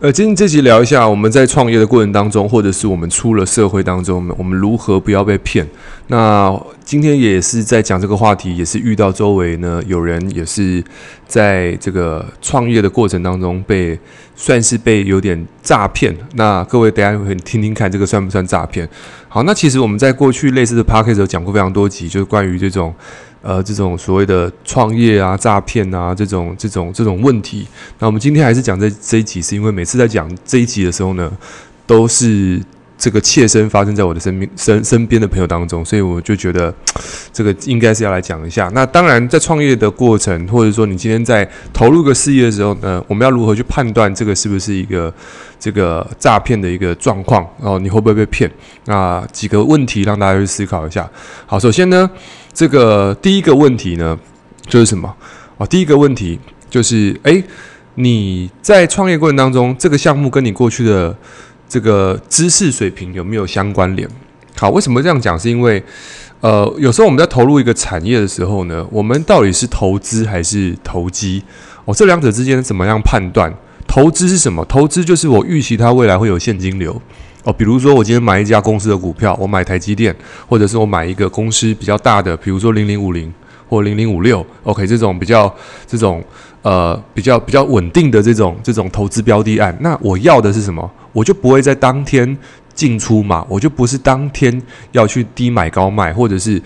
呃，今天这集聊一下我们在创业的过程当中，或者是我们出了社会当中，我们如何不要被骗。那今天也是在讲这个话题，也是遇到周围呢有人也是在这个创业的过程当中被算是被有点诈骗。那各位等下会听听看，这个算不算诈骗？好，那其实我们在过去类似的 podcast 有讲过非常多集，就是关于这种。呃，这种所谓的创业啊、诈骗啊，这种、这种、这种问题，那我们今天还是讲这这一集，是因为每次在讲这一集的时候呢，都是这个切身发生在我的身边、身身边的朋友当中，所以我就觉得 这个应该是要来讲一下。那当然，在创业的过程，或者说你今天在投入个事业的时候呢，我们要如何去判断这个是不是一个这个诈骗的一个状况？哦，你会不会被骗？那几个问题让大家去思考一下。好，首先呢。这个第一个问题呢，就是什么？哦，第一个问题就是，诶，你在创业过程当中，这个项目跟你过去的这个知识水平有没有相关联？好，为什么这样讲？是因为，呃，有时候我们在投入一个产业的时候呢，我们到底是投资还是投机？哦，这两者之间怎么样判断？投资是什么？投资就是我预期它未来会有现金流。哦，比如说我今天买一家公司的股票，我买台积电，或者是我买一个公司比较大的，比如说零零五零或零零五六，OK，这种比较这种呃比较比较稳定的这种这种投资标的案，那我要的是什么？我就不会在当天进出嘛，我就不是当天要去低买高卖，或者是。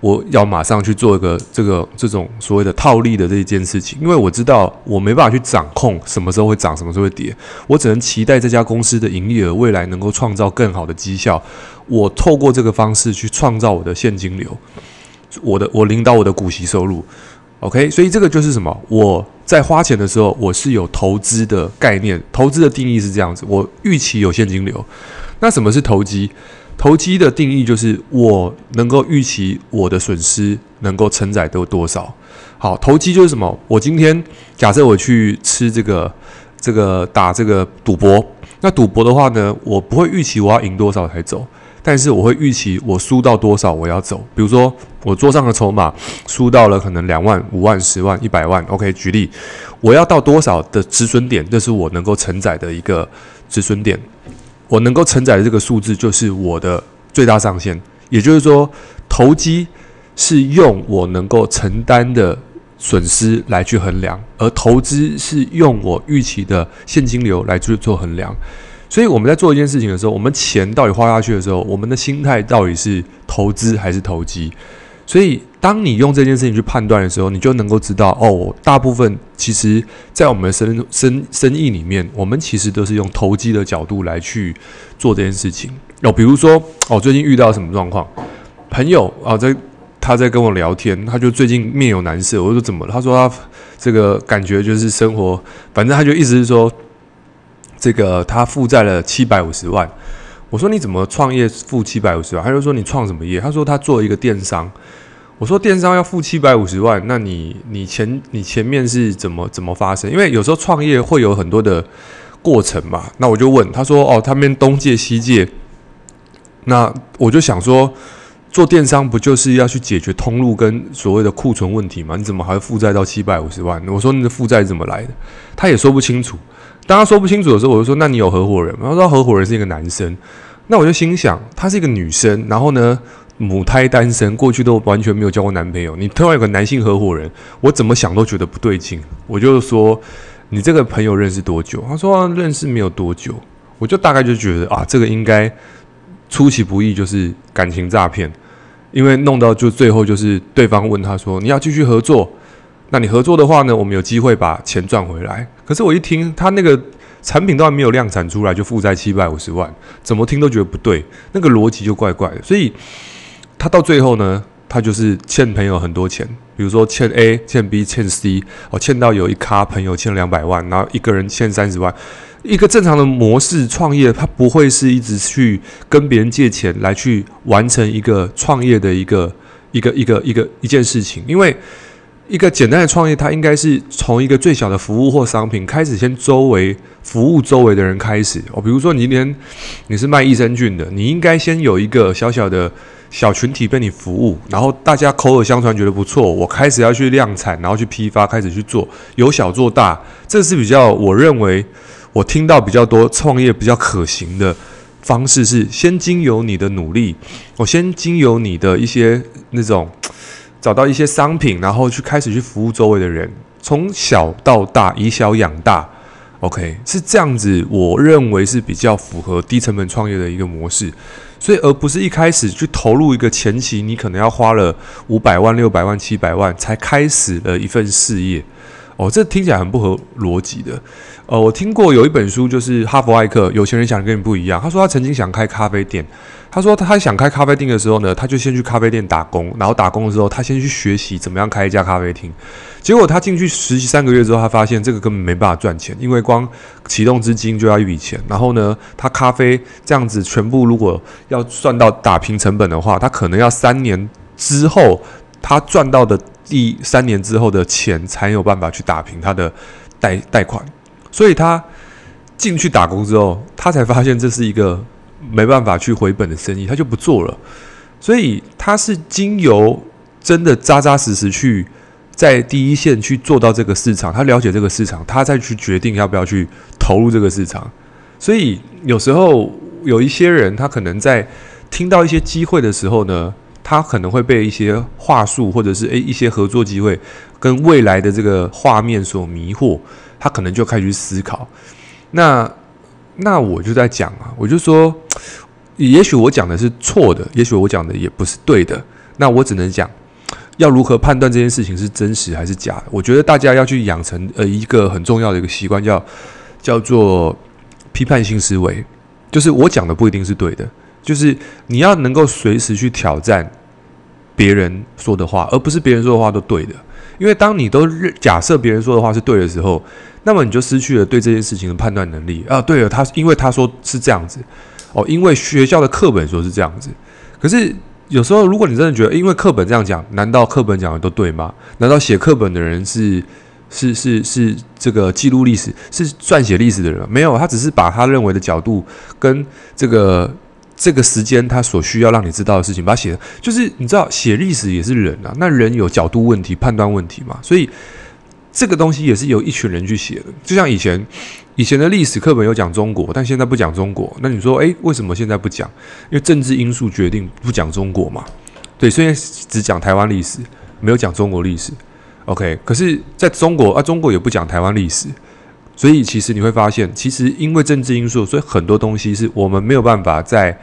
我要马上去做一个这个这种所谓的套利的这一件事情，因为我知道我没办法去掌控什么时候会涨，什么时候会跌，我只能期待这家公司的营业额未来能够创造更好的绩效。我透过这个方式去创造我的现金流，我的我领导我的股息收入。OK，所以这个就是什么？我在花钱的时候，我是有投资的概念，投资的定义是这样子，我预期有现金流。那什么是投机？投机的定义就是我能够预期我的损失能够承载得多少。好，投机就是什么？我今天假设我去吃这个这个打这个赌博，那赌博的话呢，我不会预期我要赢多少才走，但是我会预期我输到多少我要走。比如说我桌上的筹码输到了可能两万、五万、十万、一百万，OK，举例，我要到多少的止损点，这是我能够承载的一个止损点。我能够承载的这个数字就是我的最大上限，也就是说，投机是用我能够承担的损失来去衡量，而投资是用我预期的现金流来去做衡量。所以我们在做一件事情的时候，我们钱到底花下去的时候，我们的心态到底是投资还是投机？所以，当你用这件事情去判断的时候，你就能够知道哦，大部分其实，在我们的生生生意里面，我们其实都是用投机的角度来去做这件事情。哦，比如说，哦，最近遇到什么状况？朋友啊，在他在跟我聊天，他就最近面有难色。我说怎么了？他说他这个感觉就是生活，反正他就意思是说，这个他负债了七百五十万。我说你怎么创业负七百五十万？他就说你创什么业？他说他做一个电商。我说电商要负七百五十万，那你你前你前面是怎么怎么发生？因为有时候创业会有很多的过程嘛。那我就问他说哦，他们东借西借。那我就想说，做电商不就是要去解决通路跟所谓的库存问题吗？你怎么还会负债到七百五十万？我说你的负债怎么来的？他也说不清楚。当他说不清楚的时候，我就说：“那你有合伙人吗？”他说：“合伙人是一个男生。”那我就心想，她是一个女生，然后呢，母胎单身，过去都完全没有交过男朋友。你突然有个男性合伙人，我怎么想都觉得不对劲。我就说：“你这个朋友认识多久？”他说：“认识没有多久。”我就大概就觉得啊，这个应该出其不意，就是感情诈骗，因为弄到就最后就是对方问他说：“你要继续合作？”那你合作的话呢，我们有机会把钱赚回来。可是我一听他那个产品都还没有量产出来，就负债七百五十万，怎么听都觉得不对，那个逻辑就怪怪的。所以他到最后呢，他就是欠朋友很多钱，比如说欠 A、欠 B、欠 C，哦，欠到有一咖朋友欠两百万，然后一个人欠三十万。一个正常的模式创业，他不会是一直去跟别人借钱来去完成一个创业的一个一个一个一个一件事情，因为。一个简单的创业，它应该是从一个最小的服务或商品开始，先周围服务周围的人开始。哦，比如说你今天你是卖益生菌的，你应该先有一个小小的小群体被你服务，然后大家口耳相传觉得不错，我开始要去量产，然后去批发，开始去做，由小做大，这是比较我认为我听到比较多创业比较可行的方式是，先经由你的努力，我先经由你的一些那种找到一些商品，然后去开始去服务周围的人，从小到大，以小养大。OK，是这样子，我认为是比较符合低成本创业的一个模式。所以，而不是一开始去投入一个前期，你可能要花了五百万、六百万、七百万才开始了一份事业。哦，这听起来很不合逻辑的。呃，我听过有一本书，就是哈佛艾克，有钱人想跟你不一样。他说他曾经想开咖啡店，他说他想开咖啡店的时候呢，他就先去咖啡店打工，然后打工的时候，他先去学习怎么样开一家咖啡厅。结果他进去实习三个月之后，他发现这个根本没办法赚钱，因为光启动资金就要一笔钱。然后呢，他咖啡这样子全部如果要算到打平成本的话，他可能要三年之后他赚到的。第三年之后的钱才有办法去打平他的贷贷款，所以他进去打工之后，他才发现这是一个没办法去回本的生意，他就不做了。所以他是经由真的扎扎实实去在第一线去做到这个市场，他了解这个市场，他再去决定要不要去投入这个市场。所以有时候有一些人，他可能在听到一些机会的时候呢。他可能会被一些话术，或者是诶一些合作机会，跟未来的这个画面所迷惑，他可能就开始去思考。那那我就在讲啊，我就说，也许我讲的是错的，也许我讲的也不是对的。那我只能讲，要如何判断这件事情是真实还是假？我觉得大家要去养成呃一个很重要的一个习惯，叫叫做批判性思维，就是我讲的不一定是对的。就是你要能够随时去挑战别人说的话，而不是别人说的话都对的。因为当你都假设别人说的话是对的时候，那么你就失去了对这件事情的判断能力啊。对了，他因为他说是这样子哦，因为学校的课本说是这样子。可是有时候，如果你真的觉得，因为课本这样讲，难道课本讲的都对吗？难道写课本的人是是是是这个记录历史、是撰写历史的人？没有，他只是把他认为的角度跟这个。这个时间他所需要让你知道的事情，把它写的，就是你知道写历史也是人啊，那人有角度问题、判断问题嘛，所以这个东西也是由一群人去写的。就像以前以前的历史课本有讲中国，但现在不讲中国，那你说，诶，为什么现在不讲？因为政治因素决定不讲中国嘛。对，虽然只讲台湾历史，没有讲中国历史。OK，可是在中国啊，中国也不讲台湾历史。所以其实你会发现，其实因为政治因素，所以很多东西是我们没有办法再、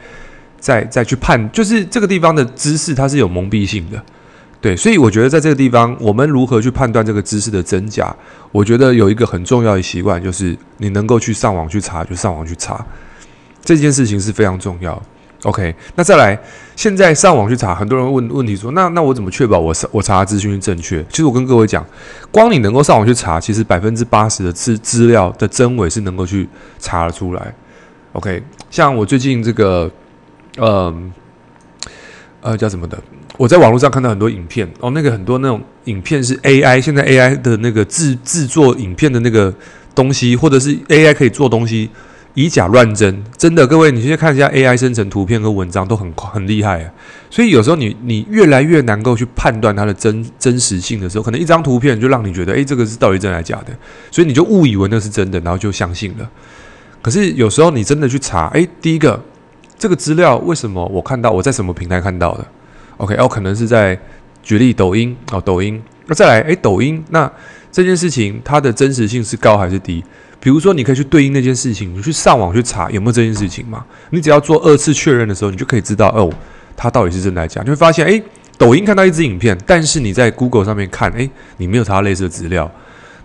再、再去判，就是这个地方的知识它是有蒙蔽性的，对。所以我觉得在这个地方，我们如何去判断这个知识的真假？我觉得有一个很重要的习惯，就是你能够去上网去查，就上网去查，这件事情是非常重要。OK，那再来，现在上网去查，很多人问问题说，那那我怎么确保我我查的资讯是正确？其实我跟各位讲，光你能够上网去查，其实百分之八十的资资料的真伪是能够去查得出来。OK，像我最近这个，呃呃叫什么的，我在网络上看到很多影片哦，那个很多那种影片是 AI，现在 AI 的那个制制作影片的那个东西，或者是 AI 可以做东西。以假乱真，真的，各位，你去看一下 AI 生成图片和文章都很很厉害啊。所以有时候你你越来越难够去判断它的真真实性的时候，可能一张图片就让你觉得，诶，这个是到底真还是假的，所以你就误以为那是真的，然后就相信了。可是有时候你真的去查，诶，第一个，这个资料为什么我看到我在什么平台看到的？OK，哦，可能是在举例抖音哦，抖音。那再来，诶，抖音，那这件事情它的真实性是高还是低？比如说，你可以去对应那件事情，你去上网去查有没有这件事情嘛？你只要做二次确认的时候，你就可以知道哦，它到底是真的还是假。你会发现，诶，抖音看到一支影片，但是你在 Google 上面看，诶，你没有查到类似的资料，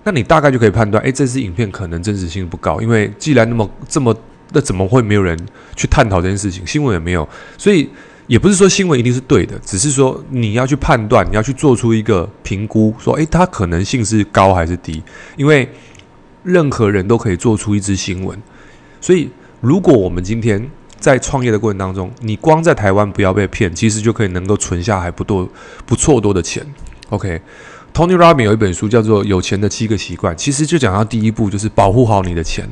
那你大概就可以判断，诶，这支影片可能真实性不高，因为既然那么这么，那怎么会没有人去探讨这件事情？新闻也没有，所以也不是说新闻一定是对的，只是说你要去判断，你要去做出一个评估，说，诶，它可能性是高还是低，因为。任何人都可以做出一支新闻，所以如果我们今天在创业的过程当中，你光在台湾不要被骗，其实就可以能够存下还不多不错多的钱。OK，Tony Robbins 有一本书叫做《有钱的七个习惯》，其实就讲到第一步就是保护好你的钱，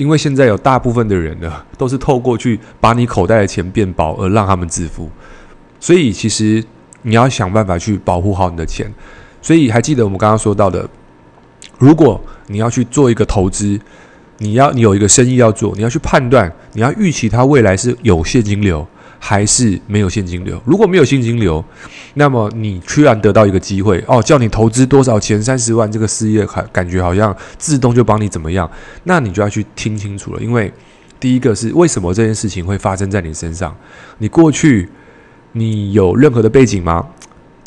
因为现在有大部分的人呢都是透过去把你口袋的钱变薄而让他们致富，所以其实你要想办法去保护好你的钱。所以还记得我们刚刚说到的，如果你要去做一个投资，你要你有一个生意要做，你要去判断，你要预期它未来是有现金流还是没有现金流。如果没有现金流，那么你居然得到一个机会哦，叫你投资多少钱，三十万，这个事业感感觉好像自动就帮你怎么样，那你就要去听清楚了。因为第一个是为什么这件事情会发生在你身上？你过去你有任何的背景吗？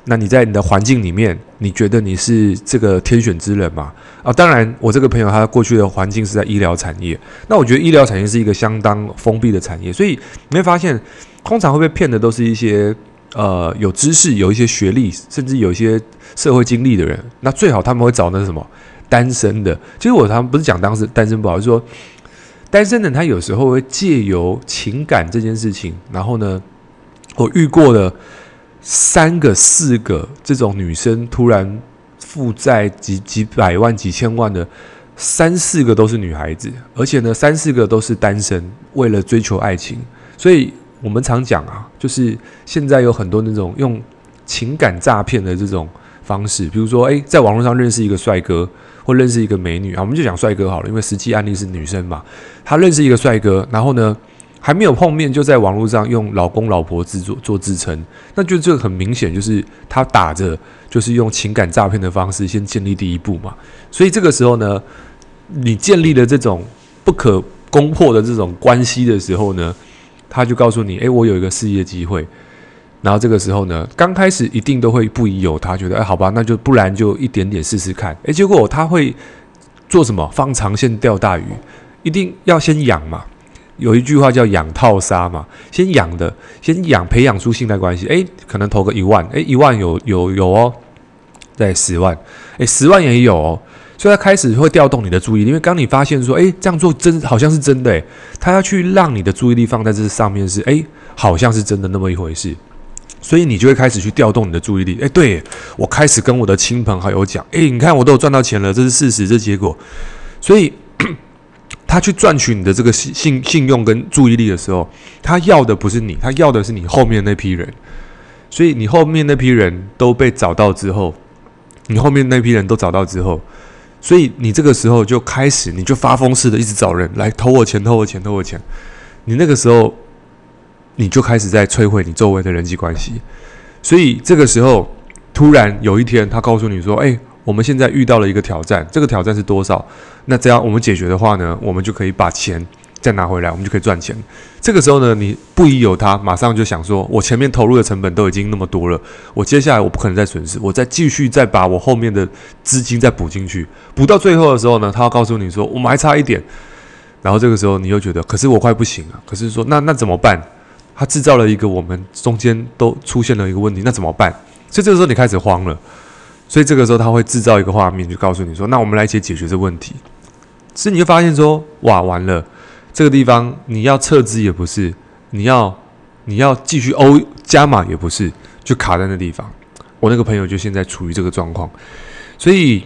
那你在你的环境里面，你觉得你是这个天选之人吗？啊，当然，我这个朋友他过去的环境是在医疗产业，那我觉得医疗产业是一个相当封闭的产业，所以你会发现，通常会被骗的都是一些呃有知识、有一些学历，甚至有一些社会经历的人。那最好他们会找那什么单身的。其实我他们不是讲当时单身不好，是说单身的他有时候会借由情感这件事情，然后呢，我遇过的。三个、四个这种女生突然负债几几百万、几千万的，三四个都是女孩子，而且呢，三四个都是单身，为了追求爱情。所以我们常讲啊，就是现在有很多那种用情感诈骗的这种方式，比如说，诶，在网络上认识一个帅哥或认识一个美女啊，我们就讲帅哥好了，因为实际案例是女生嘛，她认识一个帅哥，然后呢，还没有碰面，就在网络上用老公老婆自做做自称，那就这个很明显就是他打着就是用情感诈骗的方式先建立第一步嘛。所以这个时候呢，你建立了这种不可攻破的这种关系的时候呢，他就告诉你：“诶，我有一个事业机会。”然后这个时候呢，刚开始一定都会不疑有他，觉得：“哎，好吧，那就不然就一点点试试看。”诶，结果他会做什么？放长线钓大鱼，一定要先养嘛。有一句话叫“养套杀”嘛，先养的，先养培养出信赖关系。诶，可能投个一万，诶，一万有有有哦，在，十万，诶，十万也有哦。所以他开始会调动你的注意力，因为刚你发现说，诶，这样做真好像是真的，诶，他要去让你的注意力放在这上面是，诶，好像是真的那么一回事。所以你就会开始去调动你的注意力。诶，对，我开始跟我的亲朋好友讲，诶，你看我都有赚到钱了，这是事实，这结果。所以。他去赚取你的这个信信信用跟注意力的时候，他要的不是你，他要的是你后面那批人。所以你后面那批人都被找到之后，你后面那批人都找到之后，所以你这个时候就开始，你就发疯似的一直找人来偷我钱，偷我钱，偷我钱。你那个时候，你就开始在摧毁你周围的人际关系。所以这个时候，突然有一天，他告诉你说：“哎。”我们现在遇到了一个挑战，这个挑战是多少？那这样我们解决的话呢，我们就可以把钱再拿回来，我们就可以赚钱。这个时候呢，你不疑有他，马上就想说，我前面投入的成本都已经那么多了，我接下来我不可能再损失，我再继续再把我后面的资金再补进去，补到最后的时候呢，他要告诉你说，我们还差一点。然后这个时候你又觉得，可是我快不行了，可是说那那怎么办？他制造了一个我们中间都出现了一个问题，那怎么办？所以这个时候你开始慌了。所以这个时候他会制造一个画面，就告诉你说：“那我们来一起解决这问题。”所以你就发现说：“哇，完了，这个地方你要撤资也不是，你要你要继续欧加码也不是，就卡在那地方。”我那个朋友就现在处于这个状况。所以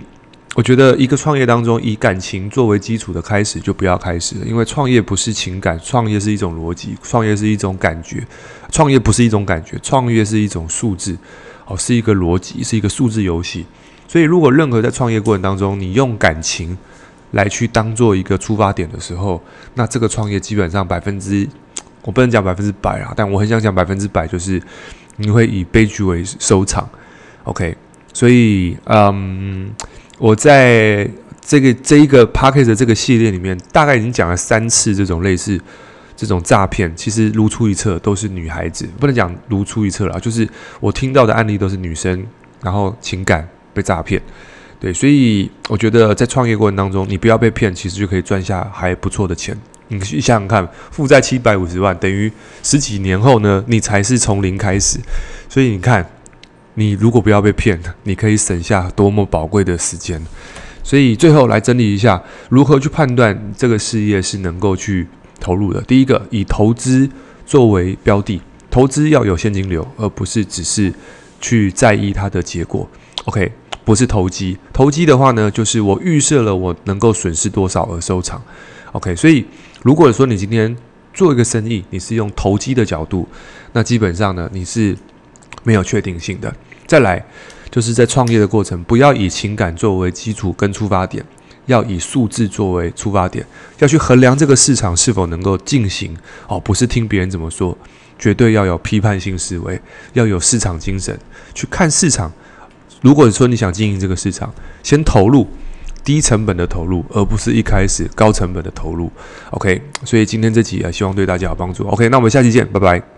我觉得一个创业当中以感情作为基础的开始就不要开始了，因为创业不是情感，创业是一种逻辑，创业是一种感觉，创业不是一种感觉，创业是一种数字。哦，是一个逻辑，是一个数字游戏。所以，如果任何在创业过程当中，你用感情来去当做一个出发点的时候，那这个创业基本上百分之，我不能讲百分之百啊，但我很想讲百分之百，就是你会以悲剧为收场。OK，所以，嗯，我在这个这一个 Podcast 的这个系列里面，大概已经讲了三次这种类似。这种诈骗其实如出一辙，都是女孩子，不能讲如出一辙了，就是我听到的案例都是女生，然后情感被诈骗，对，所以我觉得在创业过程当中，你不要被骗，其实就可以赚下还不错的钱。你去想想看，负债七百五十万，等于十几年后呢，你才是从零开始，所以你看，你如果不要被骗，你可以省下多么宝贵的时间。所以最后来整理一下，如何去判断这个事业是能够去。投入的第一个，以投资作为标的，投资要有现金流，而不是只是去在意它的结果。OK，不是投机。投机的话呢，就是我预设了我能够损失多少而收场。OK，所以如果说你今天做一个生意，你是用投机的角度，那基本上呢，你是没有确定性的。再来，就是在创业的过程，不要以情感作为基础跟出发点。要以数字作为出发点，要去衡量这个市场是否能够进行哦，不是听别人怎么说，绝对要有批判性思维，要有市场精神去看市场。如果说你想经营这个市场，先投入低成本的投入，而不是一开始高成本的投入。OK，所以今天这集啊，希望对大家有帮助。OK，那我们下期见，拜拜。